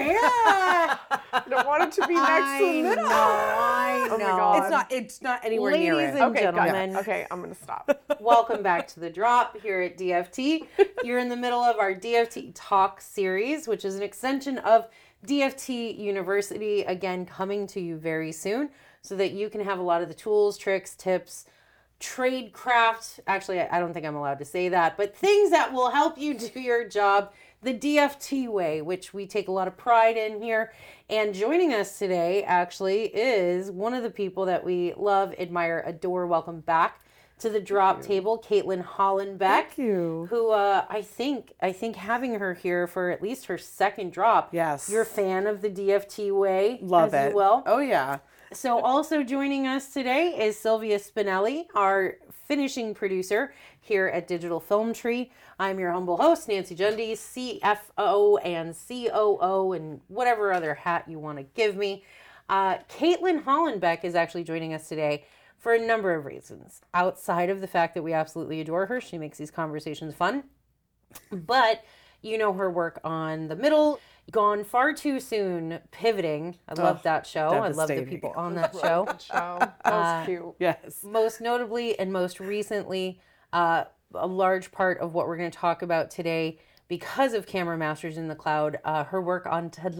hair. I don't want it to be next to the middle. know, I Oh my know. God. It's not. It's not anywhere near Ladies it. and Okay, gentlemen. Okay, I'm gonna stop. Welcome back to the drop here at DFT. You're in the middle of our DFT Talk series, which is an extension of DFT University, again, coming to you very soon so that you can have a lot of the tools, tricks, tips, trade craft. Actually, I I don't think I'm allowed to say that, but things that will help you do your job the DFT way, which we take a lot of pride in here. And joining us today actually is one of the people that we love, admire, adore. Welcome back to the drop table, Caitlin Hollenbeck. Thank you. Who uh, I think I think having her here for at least her second drop. Yes. You're a fan of the DFT way. Love as it. You will. Oh yeah. So, also joining us today is Sylvia Spinelli, our finishing producer here at Digital Film Tree. I'm your humble host, Nancy Jundi, CFO and COO, and whatever other hat you want to give me. Uh, Caitlin Hollenbeck is actually joining us today for a number of reasons. Outside of the fact that we absolutely adore her, she makes these conversations fun. But you know her work on the middle, gone far too soon, pivoting. I love Oh, that show. I love the people on that show. Good show. That was cute. Yes. Most notably and most recently, uh, a large part of what we're going to talk about today, because of Camera Masters in the Cloud, uh, her work on Ted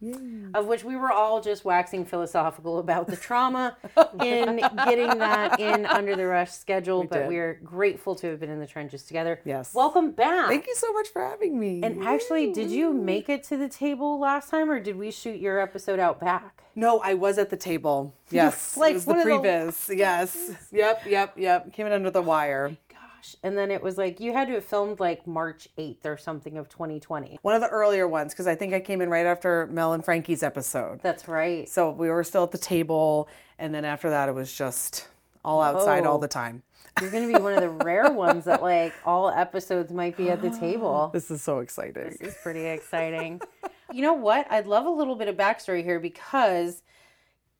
Lasso, of which we were all just waxing philosophical about the trauma in getting that in under the rush schedule. but did. we're grateful to have been in the trenches together. Yes. Welcome back. Thank you so much for having me. And actually, did you make it to the table last time, or did we shoot your episode out back? no, I was at the table. Yes. like it was the of the- Yes. Yep. Yep. Yep. Came in under the wire. Gosh. And then it was like you had to have filmed like March 8th or something of 2020. One of the earlier ones because I think I came in right after Mel and Frankie's episode. That's right. So we were still at the table, and then after that, it was just all outside all Oh. the time. You're going to be one of the rare ones that like all episodes might be at the table. This is so exciting. This is pretty exciting. you know what? I'd love a little bit of backstory here because,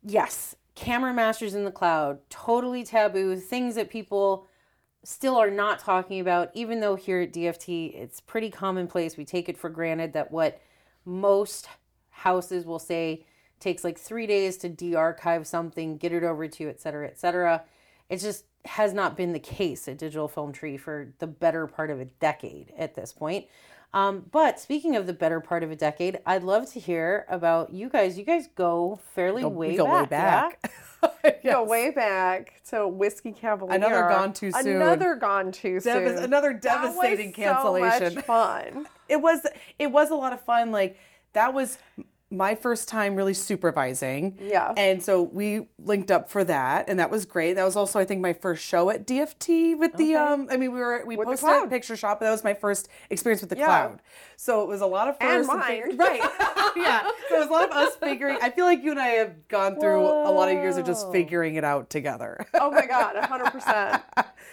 yes, camera masters in the cloud, totally taboo, things that people still are not talking about, even though here at DFT it's pretty commonplace. We take it for granted that what most houses will say takes like three days to de archive something, get it over to you, et cetera, et cetera. It just has not been the case at Digital Film Tree for the better part of a decade at this point. Um, but speaking of the better part of a decade, I'd love to hear about you guys. You guys go fairly way, go back, way back. Go way back to Whiskey Cavalier. Another gone too soon. Another gone too Devas- soon. another That was devastating So cancellation. much fun. it was it was a lot of fun like that was my first time really supervising. Yeah. and so we linked up for that and that was great. That was also i think my first show at dft with the um i mean we were we With posted at picture shop but that was my first experience with the Yeah. cloud so it was a lot of And first mine. right yeah so it was a lot of us figuring i feel like you and i have gone through a lot of years of just figuring it out together Oh my god, hundred percent.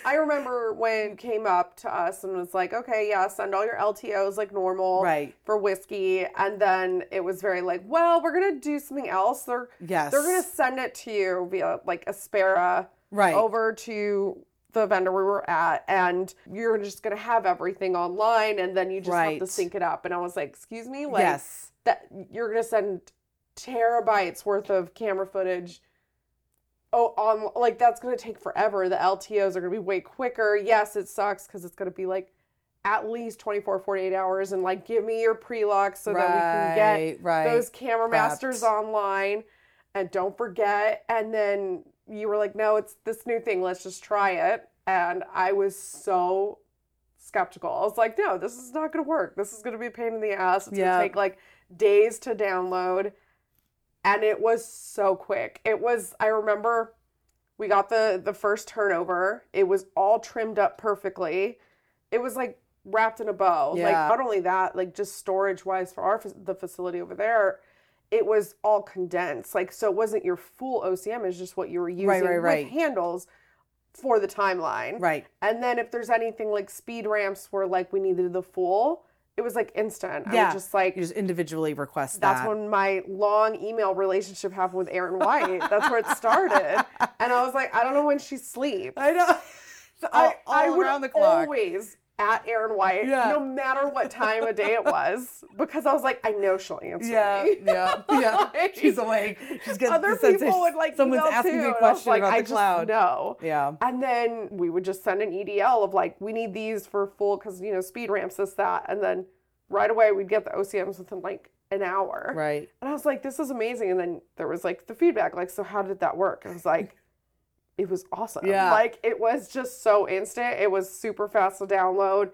I remember when came up to us and was like, okay, yeah, send all your LTOs like normal, Right. For whiskey, and then it was very like, well, we're gonna do something else. They're Yes. they're gonna send it to you via like Aspera, Right. over to the vendor we were at, and you're just gonna have everything online, and then you just have to sync it up. And I was like, excuse me, like yes. that you're gonna send terabytes worth of camera footage oh on like that's gonna take forever. The ltos are gonna be way quicker. Yes it sucks because it's gonna be like at least 24 48 hours and like give me your pre-lock so that we can get Right, right. those camera masters online and don't forget. And then you were like no it's this new thing let's just try it. And i was so skeptical. I was like no this is not going to work. This is going to be a pain in the ass. It's Yeah. going to take like days to download. And it was so quick. It was i remember we got the the first turnover. It was all trimmed up perfectly. It was like wrapped in a bow. Like Yeah. not only that like just storage wise for our the facility over there it was all condensed like so it wasn't your full ocm it's just what you were using Right, right, right. with handles for the timeline right and then if there's anything like speed ramps where like we needed the full it was like instant i yeah was just like you just individually request that's that when my long email relationship happened with Aaron White. That's where it started. And I was like, I don't know when she sleeps. i know I, all, I all would the clock always at Aaron White, Yeah. no matter what time of day it was, because I was like, I know she'll answer Yeah, me. yeah, yeah. She's awake. She's getting Other the people would like someone's asking me a question like, about I the cloud. know. Yeah. And then we would just send an EDL of like, we need these for full, because, you know, speed ramps, this, that. And then right away we'd get the OCMs within like an hour. Right. And I was like, this is amazing. And then there was like the feedback, like, so how did that work? And I was like, it was awesome. Yeah. Like, it was just so instant. It was super fast to download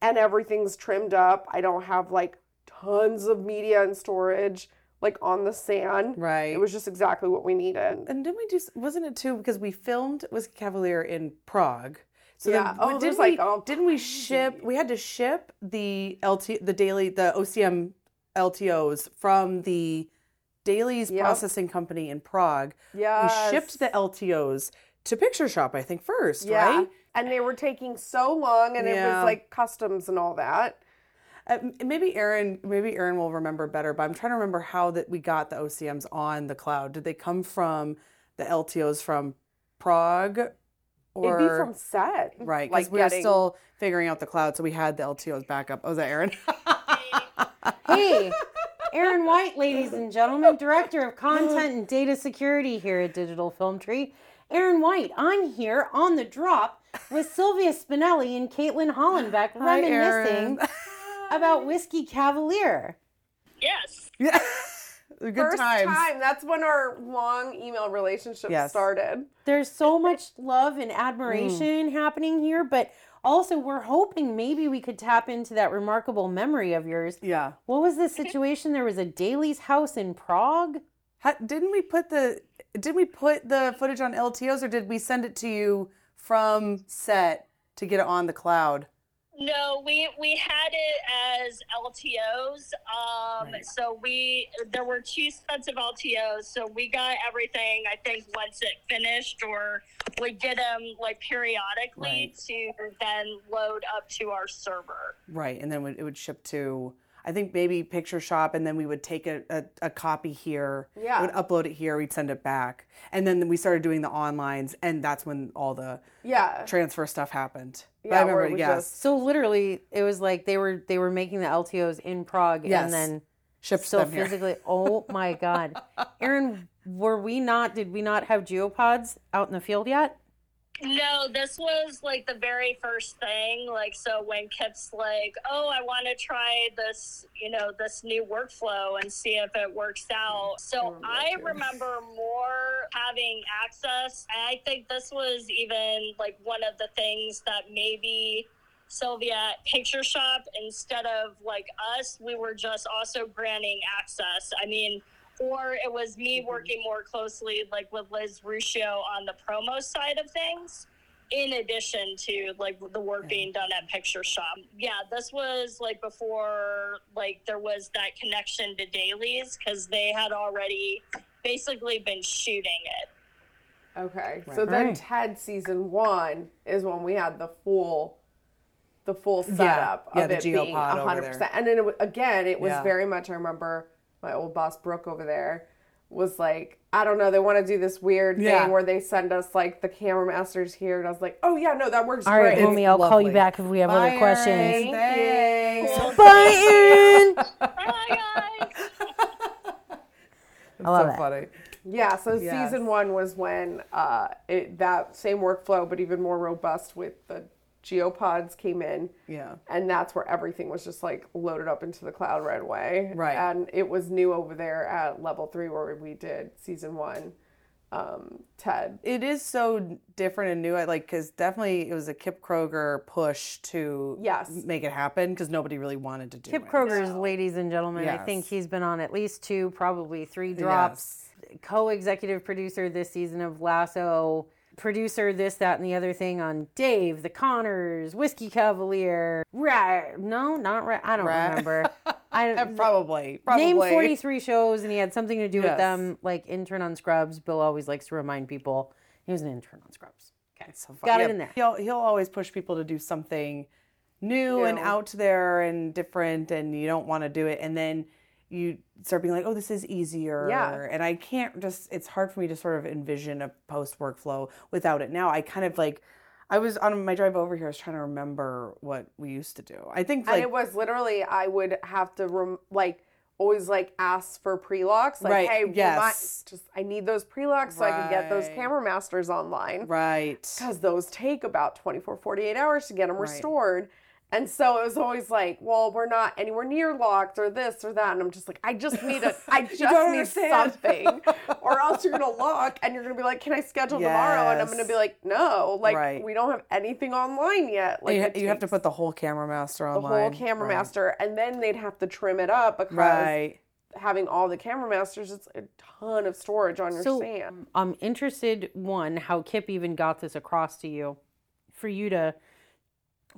and everything's trimmed up. I don't have like tons of media and storage like on the SAN. Right. It was just exactly what we needed. And didn't we do? Wasn't it too because we filmed Whiskey Cavalier in Prague? So Yeah. then, oh, oh, didn't we, like, all didn't we ship? We had to ship the LT, the daily, the OCM LTOs from the Dailies Yep. Processing Company in Prague. Yes. We shipped the LTOs to Picture Shop, I think first, yeah. right? And they were taking so long and it was like customs and all that. Uh, maybe Aaron, maybe Aaron will remember better, but I'm trying to remember how that we got the OCMs on the cloud. Did they come from the LTOs from Prague, or It'd be from set. right? Because Like we were still figuring out the cloud, so we had the LTOs back up. Oh, is that Aaron? Hey, Aaron White, ladies and gentlemen, Director of Content and Data Security here at Digital Film Tree. Aaron White, I'm here on the drop with Sylvia Spinelli and Caitlin Hollenbeck Hi, reminiscing Aaron. about Whiskey Cavalier. Yes. yeah, good First times. time. That's when our long email relationship Yes. started. There's so much love and Mm. admiration happening here, but also we're hoping maybe we could tap into that remarkable memory of yours. Yeah. What was the situation? There was a dailies house in Prague. Ha- didn't we put the Didn't we put the footage on LTOs or did we send it to you from set to get it on the cloud? No, we we had it as LTOs. Um, Right. so we there were two sets of LTOs. So we got everything. I think once it finished, or we get them like periodically Right. to then load up to our server. Right, and then it would ship to I think maybe Picture Shop, and then we would take a, a, a copy here, Yeah. would upload it here, we'd send it back, and then we started doing the onlines, and that's when all the Yeah. transfer stuff happened. But Yeah, I remember, yes, just- So literally, it was like they were they were making the LTOs in Prague Yes. and then shipped so them here. physically. Oh my god, Aaron, were we not? Did we not have geopods out in the field yet? No, this was like the very first thing. Like, so when Kip's like, "Oh, I want to try this, you know, this new workflow and see if it works out." Mm, so remember I remember more having access. I think this was even like one of the things that maybe Sylvia at Picture Shop instead of like us, we were just also granting access. I mean. Or it was me mm-hmm. working more closely, like with Liz Ruscio on the promo side of things in addition to like the work being done at picture shop yeah this was like before like there was that connection to dailies because they had already basically been shooting it Okay. Right. So then Right. Ted season one is when we had the full the full setup Yeah, of the it being Geopod over hundred there. percent. And then it, again, it was Yeah. very much I remember my old boss Brooke over there was like, I don't know, they want to do this weird Yeah. thing where they send us like the camera masters here and I was like, Oh yeah, no, that works All right, great. homie, I'll call you back if we have Bye, other questions. Aaron. Thanks. Bye, Aaron. Bye, guys I love so it. funny. Yeah, so Yes. season one was when uh, it, that same workflow, but even more robust with the geopods came in. Yeah. And that's where everything was just like loaded up into the cloud right away. Right. And it was new over there at level three where we did season one, um, Ted. It is so different and new. I like because definitely it was a Kip Kroeger push to Yes. make it happen because nobody really wanted to do Kip it. Kroeger's, ladies and gentlemen. I think he's been on at least two, probably three drops. Co-executive producer this season of Lasso. Producer this, that, and the other thing on Dave, The Connors, Whiskey Cavalier. Right? No, not right. I don't remember. I probably, probably. Name 43 shows, and he had something to do with them, like intern on Scrubs. Bill always likes to remind people he was an intern on Scrubs. Okay, So fun. got Yeah, it in there. He'll he'll always push people to do something new and out there and different, and you don't want to do it, and then you start being like, oh, this is easier. Yeah. And I can't just. It's hard for me to sort of envision a post workflow without it. Now I kind of like. I was on my drive over here. I was trying to remember what we used to do. I think and it was literally I would have to rem- like always like ask for pre-locks like Right, hey yes. just I need those pre-locks so I can get those camera masters online right. because those take about 24 48 hours to get them Right. restored and so it was always like well we're not anywhere near locked or this or that and i'm just like i just need a i just need understand. something or else you're gonna lock and you're gonna be like can i schedule tomorrow and i'm gonna be like no like Right. we don't have anything online yet like you, it you have to put the whole camera master online, the whole camera Right. master and then they'd have to trim it up because Right. having all the camera masters it's a ton of storage on your So stand um, I'm interested, one, how Kip even got this across to you for you to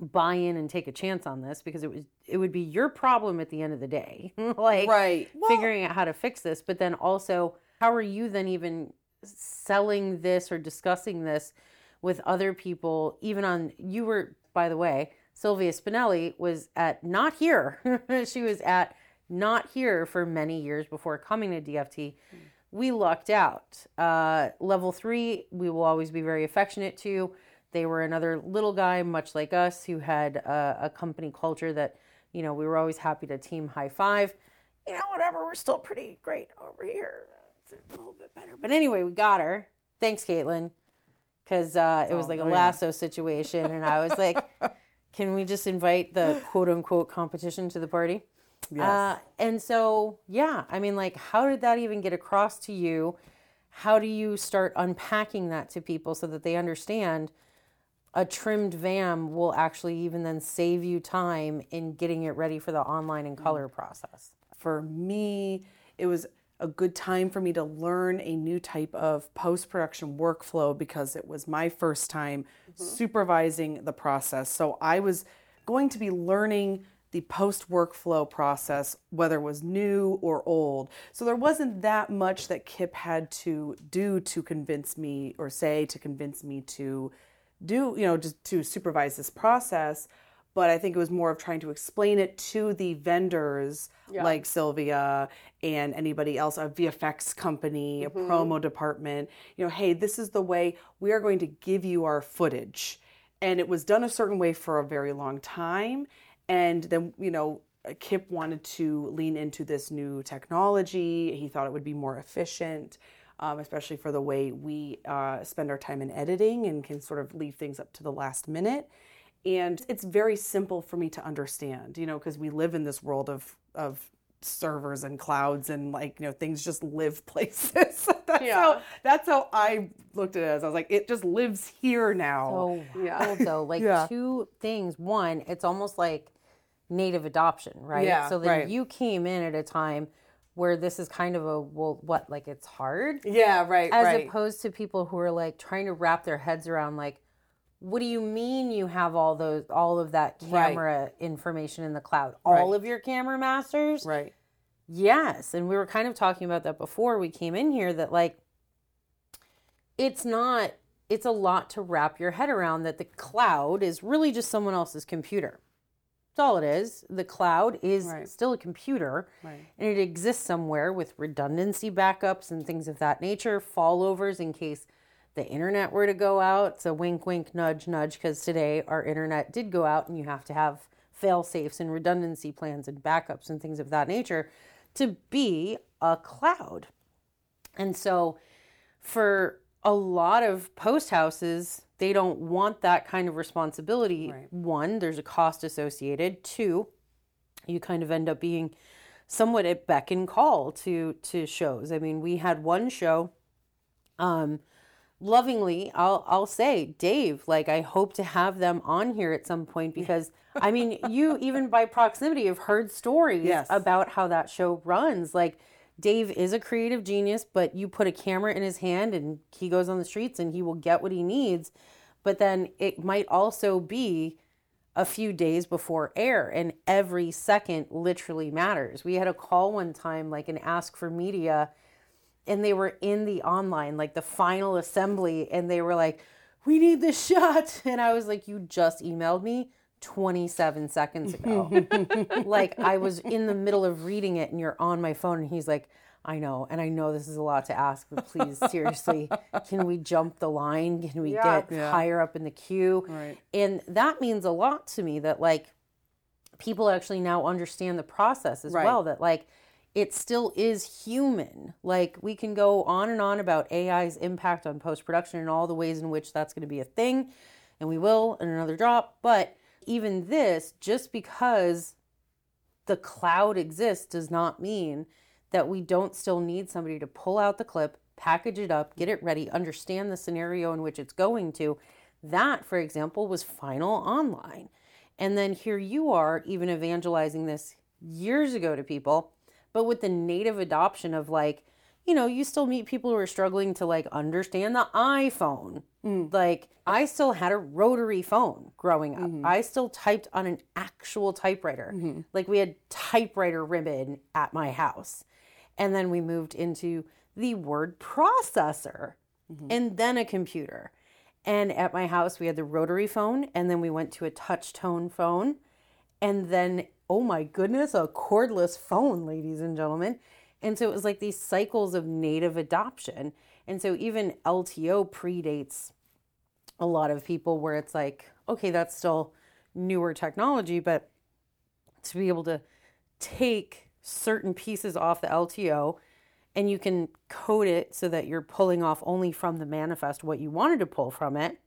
buy in and take a chance on this because it was it would be your problem at the end of the day. like Right. Well- figuring out how to fix this, but then also how are you then even selling this or discussing this with other people even on you were by the way, Sylvia Spinelli was at not here. she was at not here for many years before coming to DFT. We lucked out. Uh, level three, we will always be very affectionate to. They were another little guy, much like us, who had a, a company culture that, you know, we were always happy to team high five. You know, whatever, we're still pretty great over here. It's a little bit better. But anyway, we got her. Thanks, Caitlin. Because uh, it was Oh, like a lasso situation. And I was like, can we just invite the quote unquote competition to the party? Yes. Uh, and so, yeah, I mean, like, how did that even get across to you? How do you start unpacking that to people so that they understand a trimmed VAM will actually even then save you time in getting it ready for the online and mm. color process? for me, it was a good time for me to learn a new type of post production workflow because it was my first time mm-hmm. supervising the process. So I was going to be learning the post workflow process, whether it was new or old. So there wasn't that much that Kip had to do to convince me or say to convince me to do, you know, just to supervise this process. But I think it was more of trying to explain it to the vendors like Sylvia and anybody else, a VFX company, a mm-hmm. promo department, you know, hey, this is the way we are going to give you our footage. And it was done a certain way for a very long time. And then, you know, Kip wanted to lean into this new technology. He thought it would be more efficient, um, especially for the way we uh, spend our time in editing and can sort of leave things up to the last minute. And it's very simple for me to understand, you know, because we live in this world of of servers and clouds and like you know things just live places. that's Yeah. how that's how I looked at it. As I was like, it just lives here now. Oh, Yeah. wild, though. Like Yeah. two things. One, it's almost like native adoption, right? Yeah, So then right. you came in at a time where this is kind of a well, what like it's hard, yeah, right, as right. opposed to people who are like trying to wrap their heads around like, what do you mean you have all those all of that Right. camera information in the cloud? All Right. of your camera masters? right. Yes, and we were kind of talking about that before we came in here that like it's not it's a lot to wrap your head around that the cloud is really just someone else's computer. That's all it is. The cloud is Right. still a computer Right. and it exists somewhere with redundancy backups and things of that nature, failovers in case the internet were to go out. So wink wink nudge nudge because today our internet did go out and you have to have fail safes and redundancy plans and backups and things of that nature to be a cloud. And so for a lot of post houses, they don't want that kind of responsibility. Right. One, there's a cost associated. Two, you kind of end up being somewhat at beck and call to to shows. I mean, we had one show um lovingly I'll I'll say Dave like I hope to have them on here at some point because I mean you even by proximity have heard stories Yes. about how that show runs like Dave is a creative genius but you put a camera in his hand and he goes on the streets and he will get what he needs but then it might also be a few days before air and every second literally matters. We had a call one time like an ask for media and they were in the online like the final assembly and they were like we need this shot and I was like you just emailed me 27 seconds ago. like I was in the middle of reading it and you're on my phone and he's like I know, and I know this is a lot to ask, but please, seriously, can we jump the line? Can we Yeah. get higher up in the queue? Right. And that means a lot to me that like people actually now understand the process as Right. well. That like it still is human. Like we can go on and on about AI's impact on post production and all the ways in which that's going to be a thing, and we will in another drop. But even this, just because the cloud exists does not mean that we don't still need somebody to pull out the clip, package it up, get it ready, understand the scenario in which it's going to. That, for example, was final online. And then here you are, even evangelizing this years ago to people, but with the native adoption of like, you know, you still meet people who are struggling to like understand the iPhone. Mm. Like, I still had a rotary phone growing up. Mm-hmm. I still typed on an actual typewriter. Mm-hmm. Like, we had typewriter ribbon at my house. And then we moved into the word processor mm-hmm. and then a computer. And at my house, we had the rotary phone, and then we went to a touch tone phone. And then, oh my goodness, a cordless phone, ladies and gentlemen. And so it was like these cycles of native adoption. And so even LTO predates a lot of people where it's like, okay, that's still newer technology, but to be able to take certain pieces off the LTO and you can code it so that you're pulling off only from the manifest what you wanted to pull from it.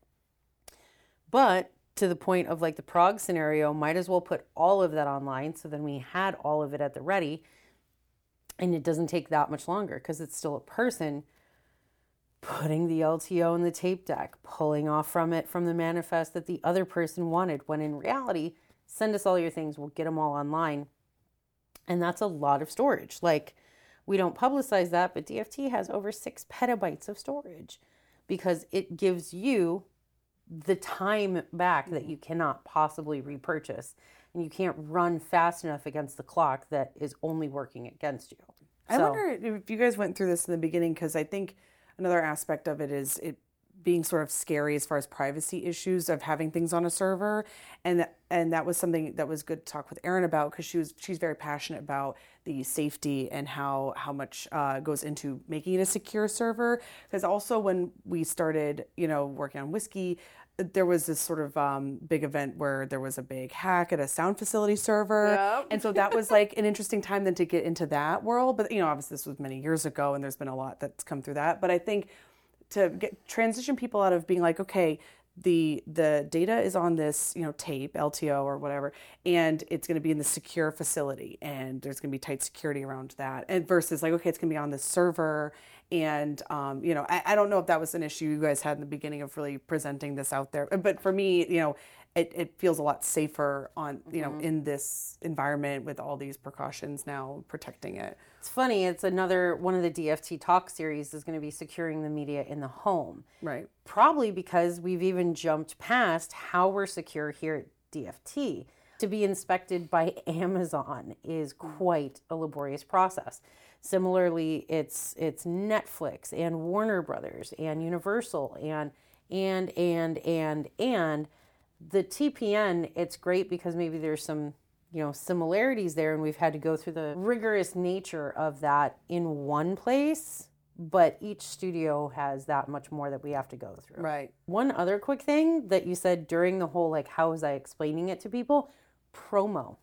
But to the point of like the Prague scenario, might as well put all of that online so then we had all of it at the ready and it doesn't take that much longer because it's still a person putting the LTO in the tape deck, pulling off from it from the manifest that the other person wanted, when in reality, send us all your things, we'll get them all online. And that's a lot of storage. Like, we don't publicize that, but DFT has over six petabytes of storage because it gives you the time back that mm-hmm. you cannot possibly repurchase. And you can't run fast enough against the clock that is only working against you. I wonder if you guys went through this in the beginning because I think another aspect of it is it being sort of scary as far as privacy issues of having things on a server, and that, and that was something that was good to talk with Erin about because she was she's very passionate about the safety and how how much uh, goes into making it a secure server. Because also when we started, you know, working on whiskey. There was this sort of um, big event where there was a big hack at a sound facility server, Yep. and so that was like an interesting time then to get into that world. But you know, obviously this was many years ago, and there's been a lot that's come through that. But I think to get transition people out of being like, okay, the the data is on this you know tape LTO or whatever, and it's going to be in the secure facility, and there's going to be tight security around that, and versus like, okay, it's going to be on this server. And um, you know, I, I don't know if that was an issue you guys had in the beginning of really presenting this out there, but for me, you know, it, it feels a lot safer on you know mm-hmm. in this environment with all these precautions now protecting it. It's funny, it's another one of the DFT talk series is going to be securing the media in the home. Right. Probably because we've even jumped past how we're secure here at DFT. To be inspected by Amazon is mm. quite a laborious process. Similarly, it's it's Netflix and Warner Brothers and Universal and and and and and the TPN, it's great because maybe there's some, you know, similarities there and we've had to go through the rigorous nature of that in one place, but each studio has that much more that we have to go through. Right. One other quick thing that you said during the whole like how was I explaining it to people? Promo.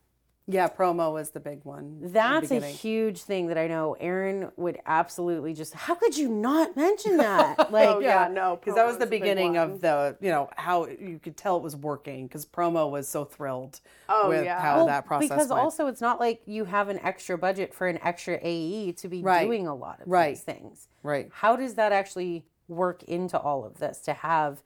Yeah, promo was the big one. That's a huge thing that I know Aaron would absolutely just how could you not mention that? Oh, like Oh, yeah, no, because that was the beginning of the you know how you could tell it was working because promo was so thrilled Oh, with yeah. how Well, that process because went. also it's not like you have an extra budget for an extra AE to be Right. doing a lot of Right. these things. right. How does that actually work into all of this to have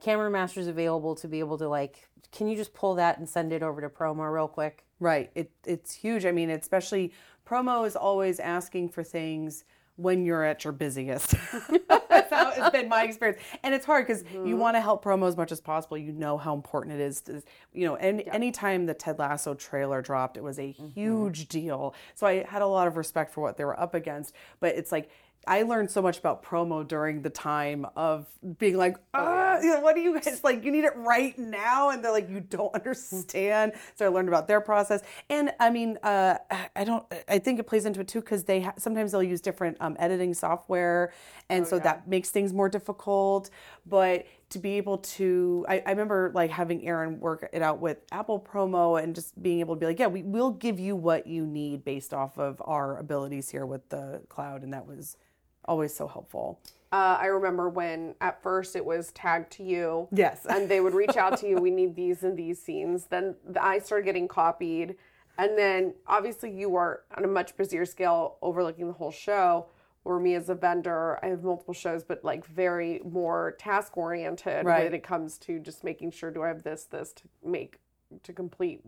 camera masters available to be able to like can you just pull that and send it over to promo real quick? Right. It it's huge. I mean, especially promo is always asking for things when you're at your busiest. That's how it's been my experience. And it's hard because Mm-hmm. you want to help promo as much as possible. You know how important it is to, you know, and anytime the Ted Lasso trailer dropped, it was a Mm-hmm. huge deal. So I had a lot of respect for what they were up against. But it's like I learned so much about promo during the time of being like, ah, you know, what do you guys like? You need it right now, and they're like, you don't understand. So I learned about their process, and I mean, uh, I don't. I think it plays into it too because they ha- sometimes they'll use different um, editing software, and so that makes things more difficult. But to be able to, I, I remember like having Aaron work it out with Apple Promo and just being able to be like, yeah, we will give you what you need based off of our abilities here with the cloud, and that was always so helpful. Uh, I remember when at first it was tagged to you. Yes. and they would reach out to you. We need these and these scenes. Then I started getting copied, and then obviously you are on a much busier scale, overlooking the whole show. Or me as a vendor, I have multiple shows, but like very more task oriented Right. when it comes to just making sure do I have this, this to make to complete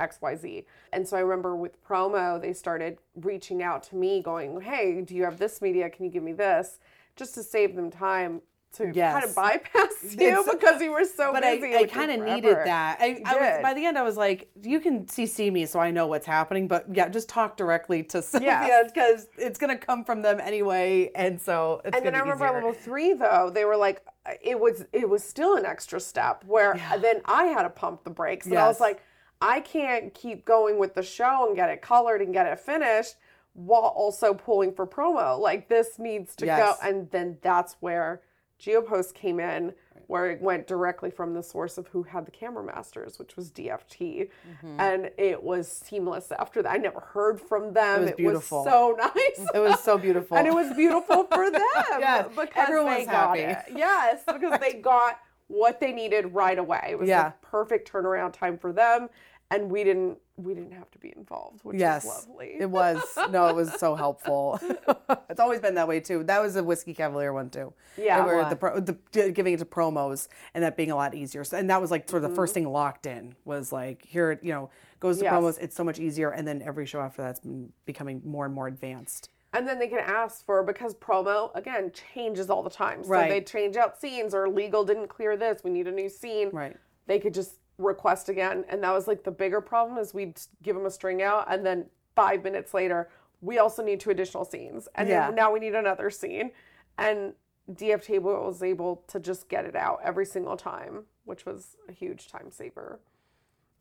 XYZ. And so I remember with promo, they started reaching out to me going, Hey, do you have this media? Can you give me this? Just to save them time to kind Yes. of bypass you It's- because you were so but I, busy. I took kind of needed that. I, I was, by the end, I was like, you can CC me so I know what's happening, but yeah, just talk directly to Sylvia Yes. because it's going to come from them anyway. And so it's And then I be remember easier. level three though, they were like, uh, it was it was still an extra step where then I had to pump the brakes, and I was like, I can't keep going with the show and get it colored and get it finished while also pulling for promo. Like this needs to Yes. go, and then that's where GeoPost came in. Where it went directly from the source of who had the camera masters, which was DFT, Mm-hmm. and it was seamless after that. I never heard from them. It was beautiful. so nice. it was so beautiful. And it was beautiful for them. Yes, because everyone they was got happy. it. Yes, because they got what they needed right away. It was Yeah. the perfect turnaround time for them, and we didn't we didn't have to be involved, which yes, is lovely. it was. No, it was so helpful. it's always been that way too. That was a whiskey cavalier one too. Yeah. where the, pro, the giving it to promos and that being a lot easier. So, and that was like sort of the Mm-hmm. first thing locked in was like here, it, you know, goes to Yes. promos. It's so much easier, and then every show after that's been becoming more and more advanced. and then they can ask for because promo again changes all the time. So Right. they change out scenes or legal didn't clear this. We need a new scene. Right. They could just request again, and that was like the bigger problem is we'd give them a string out, and then five minutes later we also need two additional scenes, and Yeah. then now we need another scene, and DF Table was able to just get it out every single time, which was a huge time saver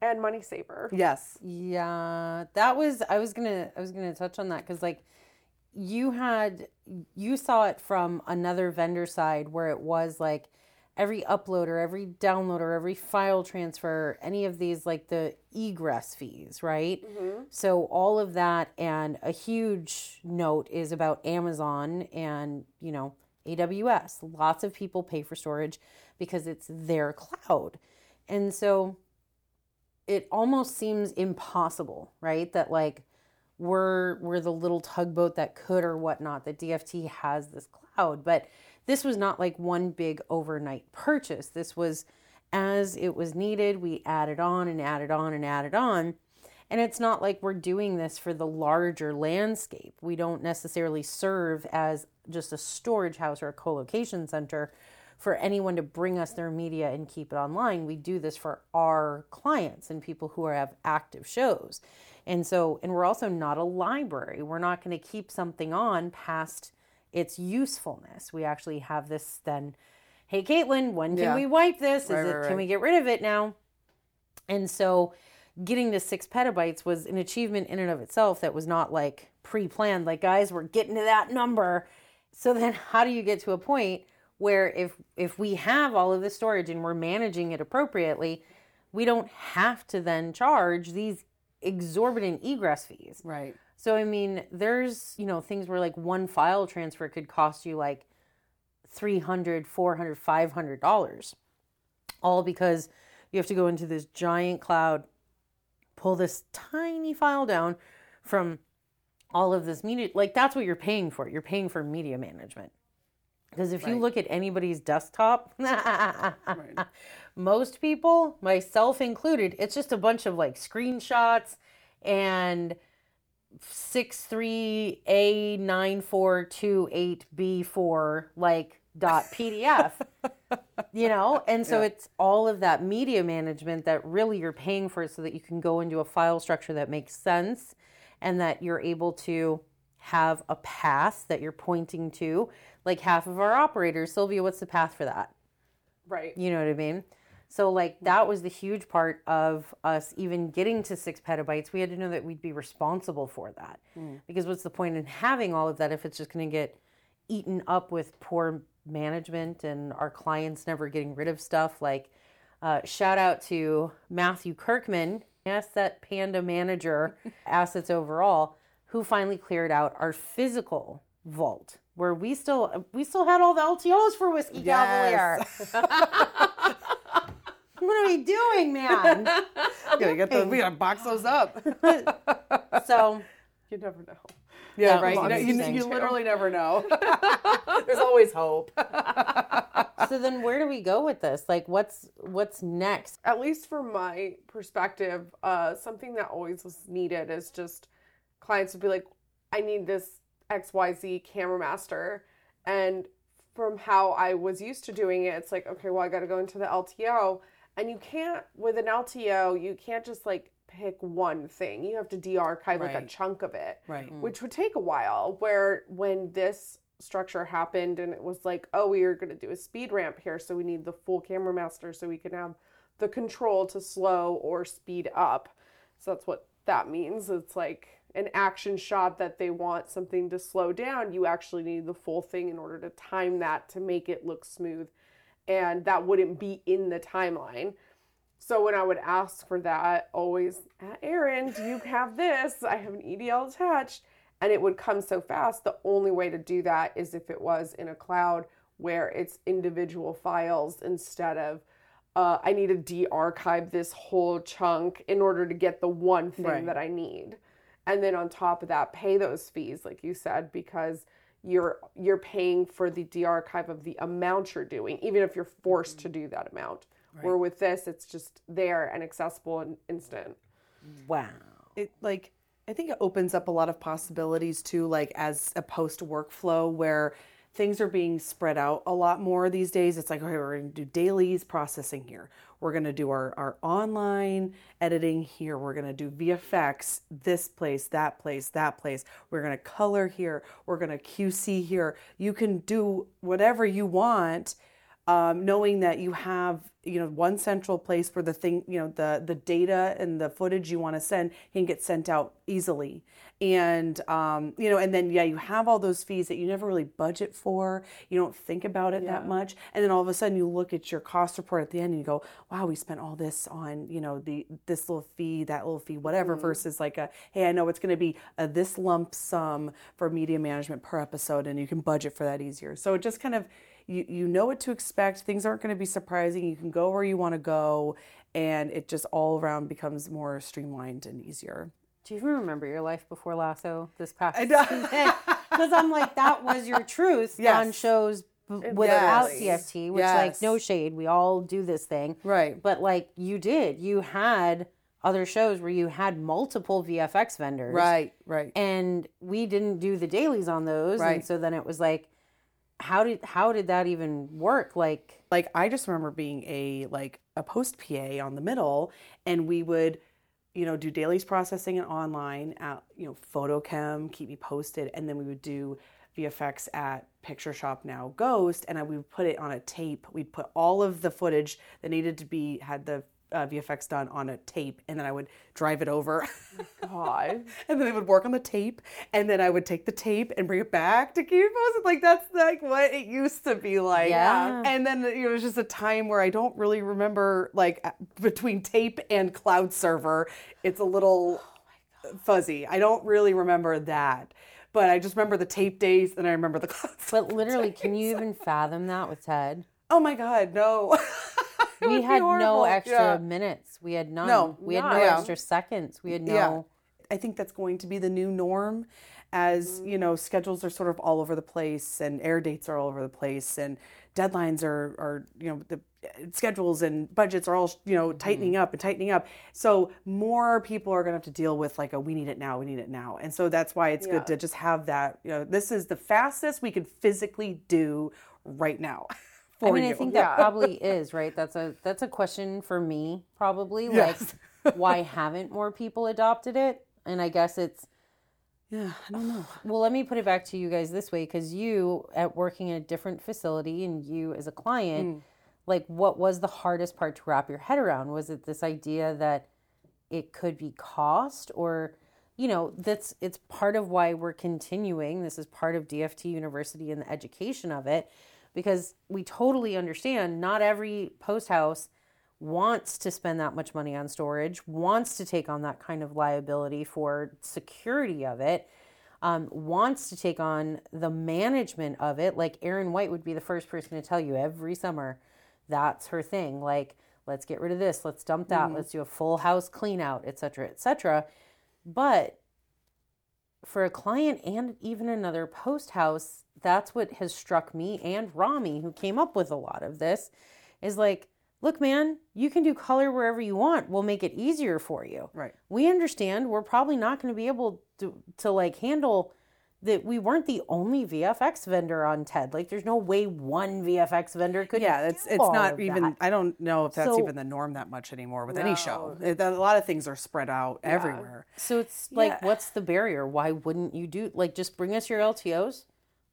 and money saver. Yes. Yeah, that was I was gonna I was gonna touch on that because like you had you saw it from another vendor side where it was like every uploader, every downloader, every file transfer, any of these like the egress fees, right? Mm-hmm. So all of that and a huge note is about Amazon and you know AWS. Lots of people pay for storage because it's their cloud. And so it almost seems impossible, right? That like we're we're the little tugboat that could or whatnot. That DFT has this cloud, but this was not like one big overnight purchase. This was as it was needed. We added on and added on and added on. And it's not like we're doing this for the larger landscape. We don't necessarily serve as just a storage house or a co-location center for anyone to bring us their media and keep it online. We do this for our clients and people who are, have active shows. And so, and we're also not a library. We're not going to keep something on past its usefulness. We actually have this then, hey, Caitlin, when can Yeah. we wipe this? Is Right, it, right, can we get rid of it now? And so getting to six petabytes was an achievement in and of itself that was not like pre planned, like, guys, we're getting to that number. So then how do you get to a point where if if we have all of the storage and we're managing it appropriately, we don't have to then charge these exorbitant egress fees. Right. So I mean, there's, you know, things where like one file transfer could cost you like 300, 400, 500 dollars. All because you have to go into this giant cloud, pull this tiny file down from all of this media. Like that's what you're paying for. You're paying for media management. Because if you look at anybody's desktop, most people, myself included, it's just a bunch of like screenshots and 63A9428B4 like dot PDF. you know, and so it's all of that media management that really you're paying for so that you can go into a file structure that makes sense and that you're able to have a path that you're pointing to. Like half of our operators, Sylvia, what's the path for that? Right. You know what I mean? So like that was the huge part of us even getting to six petabytes. We had to know that we'd be responsible for that. Because what's the point in having all of that if it's just going to get eaten up with poor management and our clients never getting rid of stuff? Like uh, shout out to Matthew Kirkman, asset panda manager, assets overall, who finally cleared out our physical vault where we still we still had all the LTOs for Whiskey Cavalier. what are we doing, man? Yeah, you got the, we gotta box those up. so You never know. Yeah, That right. You, know, you, you literally never know. There's always hope. so then where do we go with this? Like what's what's next? At least from my perspective, uh, something that always was needed is just clients would be like, I need this XYZ camera master. And from how I was used to doing it, it's like, okay, well, I got to go into the LTO. And you can't, with an LTO, you can't just like pick one thing. You have to de archive like a chunk of it Right. Mm. which would take a while. Where when this structure happened and it was like, oh, we are going to do a speed ramp here, so we need the full camera master so we can have the control to slow or speed up. So that's what that means. It's like an action shot that they want something to slow down. You actually need the full thing in order to time that to make it look smooth. And that wouldn't be in the timeline. So when I would ask for that, always, Aaron, do you have this? I have an EDL attached. And it would come so fast. The only way to do that is if it was in a cloud where it's individual files instead of, uh, I need to de archive this whole chunk in order to get the one thing Right. that I need. And then on top of that, pay those fees, like you said, because you're you're paying for the de-archive of the amount you're doing, even if you're forced to mm-hmm. do that amount. Where with this, it's just there and accessible and instant. Wow. it like I think it opens up a lot of possibilities too, like as a post workflow where things are being spread out a lot more these days. It's like, okay, we're gonna do dailies processing here. We're gonna do our, our online editing here. We're gonna do VFX this place, that place, that place. We're gonna color here. We're gonna QC here. You can do whatever you want um, knowing that you have you know one central place where the thing you know the the data and the footage you want to send can get sent out easily. And um, you know and then yeah you have all those fees that you never really budget for. You don't think about it that much. And then all of a sudden you look at your cost report at the end and you go wow we spent all this on you know the this little fee that little fee whatever versus like a hey i know it's going to be a, this lump sum for media management per episode and you can budget for that easier. So it just kind of you, you know what to expect. Things aren't going to be surprising. You can go where you want to go, and it just all around becomes more streamlined and easier. Do you even remember your life before Lasso this past Because I'm like, that was your truth Yes. on shows without Yes. DFT, which like no shade, we all do this thing. Right. But like you did, you had other shows where you had multiple VFX vendors. Right. Right. And we didn't do the dailies on those. Right. And so then it was like, how did how did that even work? Like like I just remember being a like a post PA on the middle, and we would, you know, do dailies processing and online at you know FotoKem, keep me posted, and then we would do VFX at Picture Shop now Ghost, and I, we would put it on a tape. We'd put all of the footage that needed to be had the uh, VFX done on a tape, and then I would drive it over. God. and then they would work on the tape, and then I would take the tape and bring it back to keep posted. Like that's like what it used to be like. Yeah. And then it was just a time where I don't really remember like between tape and cloud server. It's a little fuzzy. I don't really remember that. But I just remember the tape days and I remember the cloud server but literally, can you even fathom that with Ted? Oh my god, no. It would we had no extra Yeah. minutes. We had none. No, we had no. Yeah. extra seconds. We had no. Yeah. I think that's going to be the new norm as, mm-hmm. you know, schedules are sort of all over the place and air dates are all over the place and deadlines are, are you know, the uh, schedules and budgets are all, you know, mm-hmm. tightening up and tightening up. So more people are going to have to deal with like a we need it now, we need it now. And so that's why it's Yeah. good to just have that, you know, this is the fastest we can physically do right now. I mean, I think Yeah. that probably is right. That's a that's a question for me, probably. Yes. Like, why haven't more people adopted it? And I guess it's Yeah, I don't know. Well, let me put it back to you guys this way because you, at working in a different facility and you as a client, mm. like what was the hardest part to wrap your head around? Was it this idea that it could be cost or, you know, that's it's part of why we're continuing. This is part of DFT University and the education of it because we totally understand not every post house wants to spend that much money on storage, wants to take on that kind of liability for security of it, um, wants to take on the management of it. Like Erin White would be the first person to tell you every summer that's her thing. Like, let's get rid of this, let's dump that, let's do a full house clean out, et cetera, et cetera. But for a client and even another post house, that's what has struck me and Rami, who came up with a lot of this, is like, look, man, you can do color wherever you want. We'll make it easier for you. Right. We understand we're probably not going to be able to to like handle that we weren't the only VFX vendor on TED. Like there's no way one VFX vendor could Yeah, it's do it's not even. that. I don't know if that's So- even the norm that much anymore with any show. No. It- a lot of things are spread out everywhere. So it's like, Yeah. what's the barrier? Why wouldn't you do like just bring us your LTOs?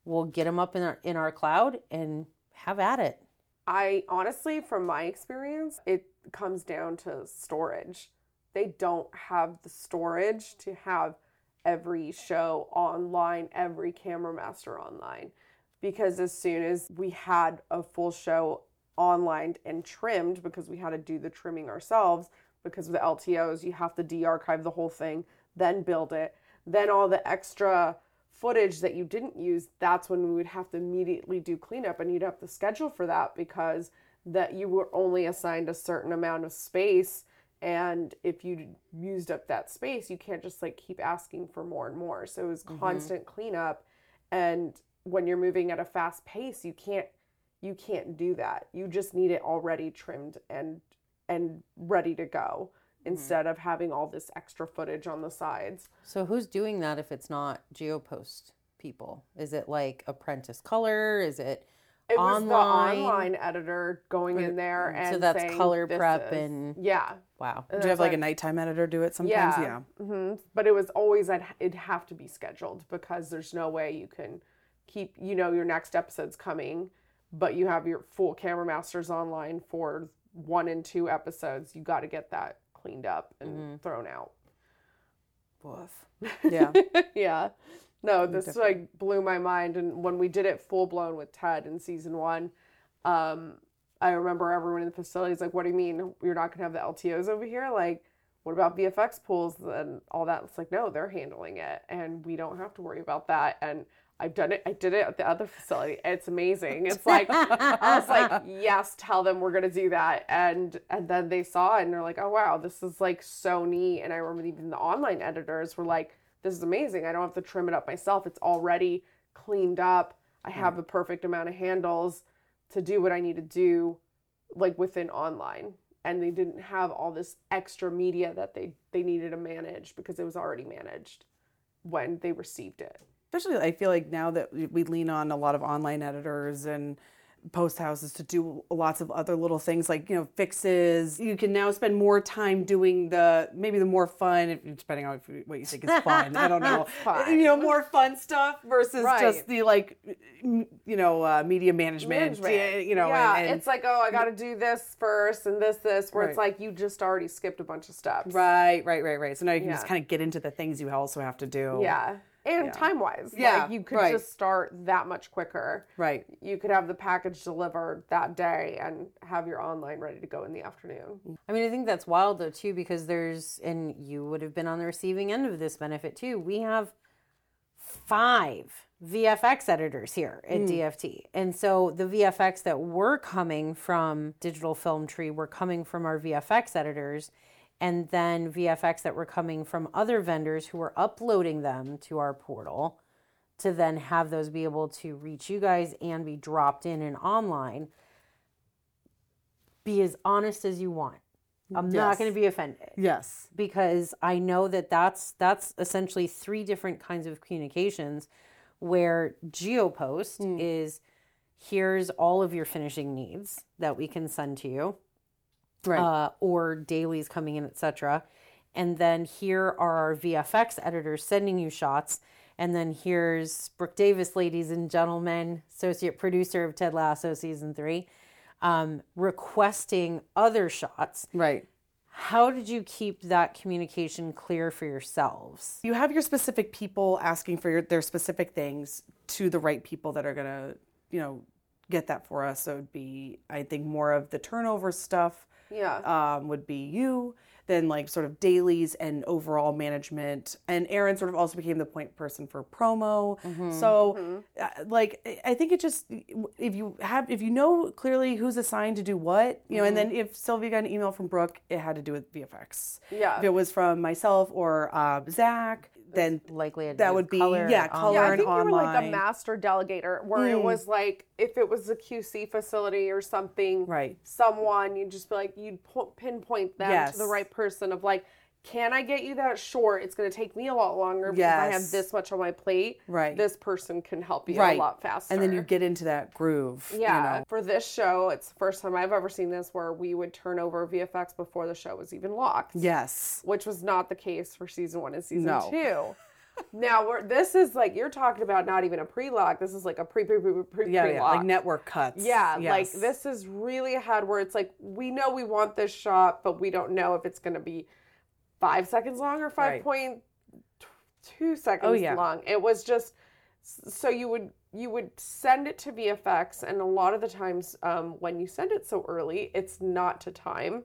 We'll get them up in our in our cloud and have at it. I honestly, from my experience, it comes down to storage. They don't have the storage to have every show online, every camera master online. Because as soon as we had a full show online and trimmed, because we had to do the trimming ourselves, because of the LTOs, you have to de archive the whole thing, then build it. Then all the extra footage that you didn't use, that's when we would have to immediately do cleanup and you'd have to schedule for that because that you were only assigned a certain amount of space and if you used up that space, you can't just like keep asking for more and more. So it was mm-hmm. constant cleanup and when you're moving at a fast pace, you can't you can't do that. You just need it already trimmed and and ready to go instead of having all this extra footage on the sides. So who's doing that if it's not GeoPost people? Is it like Apprentice Color? Is it It was the Online. online editor going in there and So that's saying, color "This prep is-" and- yeah. wow? And Do you have that's like a nighttime editor do it sometimes? yeah, hmm but it was always I'd, it'd have to be scheduled because there's no way you can keep you know your next episode's coming, but you have your full camera masters online for one and two episodes. You got to get that cleaned up and Mm-hmm. thrown out. Woof. Yeah. yeah. No, this like blew my mind. And when we did it full blown with Ted in season one, um, I remember everyone in the facility is like, "What do you mean you're not gonna have the LTOs over here? Like, what about VFX pools and all that?" It's like, no, they're handling it, and we don't have to worry about that. And I've done it. I did it at the other facility. It's amazing. It's like I was like, yes, tell them we're gonna do that. And and then they saw it and they're like, oh wow, this is like so neat. And I remember even the online editors were like, this is amazing. I don't have to trim it up myself. It's already cleaned up. I hmm. have the perfect amount of handles to do what I need to do, like within online. And they didn't have all this extra media that they they needed to manage because it was already managed when they received it. Especially, I feel like now that we lean on a lot of online editors and post houses to do lots of other little things like you know fixes. You can now spend more time doing the maybe the more fun, if- depending on what you think is fun. I don't know, you know, more fun stuff versus Right. just the like, you know, uh, media management. management. You know, yeah, and, and- it's like, oh, I got to do this first and this, this, where it's like you just already skipped a bunch of steps. right, right, right, right. So now you can just kind of get into the things you also have to do. Yeah. And time wise. Yeah, Like you could right. just start that much quicker. Right. You could have the package delivered that day and have your online ready to go in the afternoon. I mean, I think that's wild though too, because there's, and you would have been on the receiving end of this benefit too. We have five VFX editors here at mm. DFT, and so the VFX that were coming from Digital Film Tree were coming from our VFX editors, and then VFX that were coming from other vendors who were uploading them to our portal to then have those be able to reach you guys and be dropped in and online. Be as honest as you want. I'm not going to be offended Yes. because I know that that's that's essentially three different kinds of communications where GeoPost hmm. is here's all of your finishing needs that we can send to you Right. uh, or dailies coming in, etc. and then here are our VFX editors sending you shots. And then here's Brooke Davis, ladies and gentlemen, associate producer of Ted Lasso season three, um, requesting other shots. Right. How did you keep that communication clear for yourselves? You have your specific people asking for your, their specific things to the right people that are going to, you know, get that for us. So it would be, I think, more of the turnover stuff Yeah. um, would be you, then like sort of dailies and overall management. And Aaron sort of also became the point person for promo. So, uh, like, I- think it just if you have if you know clearly who's assigned to do what, you know, and then if Sylvia got an email from Brooke, it had to do with VFX. Yeah. If it was from myself or uh, Zach, then Likely That would be- yeah, color Yeah, I and think you were like a master delegator, where it mm. was like if it was a QC facility or something, Right. Someone you'd just be like you'd pinpoint them to the right person of like, can I get you that short? It's going to take me a lot longer because I have this much on my plate. Right. This person can help you right a lot faster. and then you get into that groove. you Yeah, know. for this show, it's the first time I've ever seen this where we would turn over VFX before the show was even locked. Yes. which was not the case for season one and season No. two. now we're this is like you're talking about not even a pre-lock. This is like a pre pre pre pre Yeah, yeah, like network cuts. Yeah, like this is really ahead where it's like we know we want this shot, but we don't know if it's going to be five seconds long or five Right. point two seconds Oh, yeah. long. It was just so you would you would send it to VFX, and a lot of the times um, when you send it so early, it's not to time.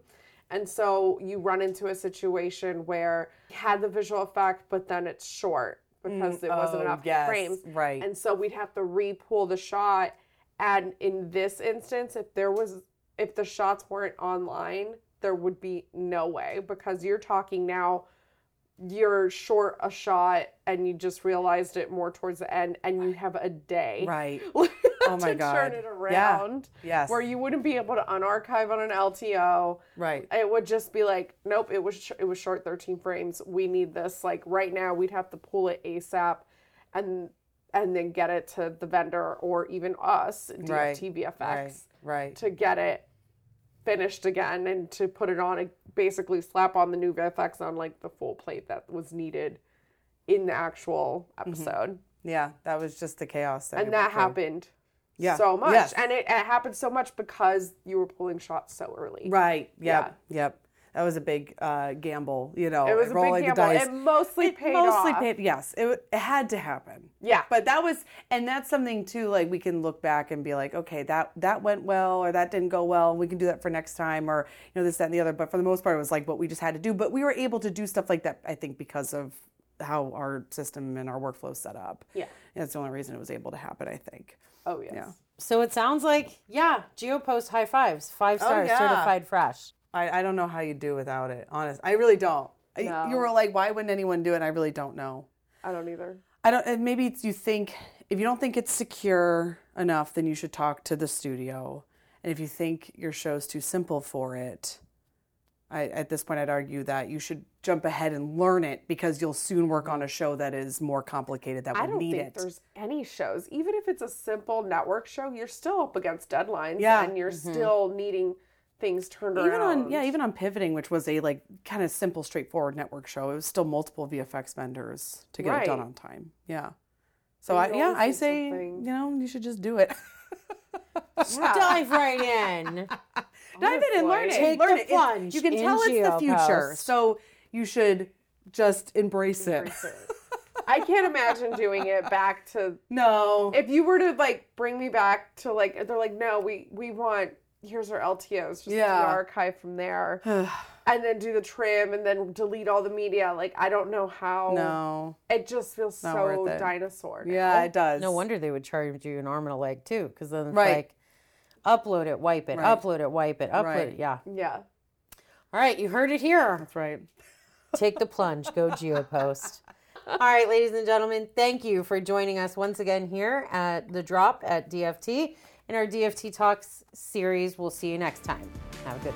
And so you run into a situation where you had the visual effect, but then it's short because it wasn't oh, enough yes, frames. right. And so we'd have to re-pull the shot. And in this instance, if there was if the shots weren't online, there would be no way because you're talking now you're short a shot and you just realized it more towards the end and you have a day Right. oh my to God. turn it Yeah. around Yes. where you wouldn't be able to unarchive on an LTO Right. it would just be like nope it was sh- it was short 13 frames we need this like right now we'd have to pull it asap and and then get it to the vendor or even us Right. VFX Right. Right. to get it finished again and to put it on a basically slap on the new VFX on like the full plate that was needed in the actual mm-hmm. episode Yeah, that was just the chaos. That and that happened Yeah. so much Yes. and it, it happened so much because you were pulling shots so early Right. Yep. Yep. That was a big uh, gamble. You know, it was a rolling big the gamble dice. it mostly It paid mostly off. paid. Yes, it, it had to happen. Yeah. But that was, and that's something too. Like we can look back and be like, okay, that that went well, or that didn't go well, and we can do that for next time, or you know this, that, and the other. But for the most part, it was like what we just had to do. But we were able to do stuff like that. I think because of how our system and our workflow set up. Yeah. that's the only reason it was able to happen. I think. Oh yes. Yeah. So it sounds like, yeah, GeoPost high fives, five stars, yeah. certified fresh. I, I don't know how you do without it. Honest, I really don't. I- You were like, why wouldn't anyone do it? I really don't know. I don't either. I don't. And maybe it's you think if you don't think it's secure enough, then you should talk to the studio. And if you think your show's too simple for it, I, at this point, I'd argue that you should jump ahead and learn it because you'll soon work on a show that is more complicated that will I don't need think it. there's any shows, even if it's a simple network show, you're still up against deadlines Yeah. and you're mm-hmm. still needing things turned even around. on yeah, even on pivoting, which was a like kind of simple, straightforward network show, it was still multiple VFX vendors to get it done on time. Yeah. So I yeah, I say something. you know you should just do it. Dive right in. Dive in and learn it. Take learn the it. It's- plunge you can tell it's the future, GeoPost. so you should just embrace it. I can't imagine doing it back to No. if you were to like bring me back to like they're like no we we want here's our LTOs just Yeah. the archive from there and then do the trim and then delete all the media like I don't know how no. it just feels Not so dinosaur now. Yeah, it does. No wonder they would charge you an arm and a leg too, because then it's Right. like upload it, wipe it, Right. upload it, wipe it, upload Right. it. Yeah. yeah All right, you heard it here. That's right. Take the plunge. Go GeoPost. All right, ladies and gentlemen, thank you for joining us once again here at the Drop at DFT in our DFT Talks series. We'll see you next time. Have a good.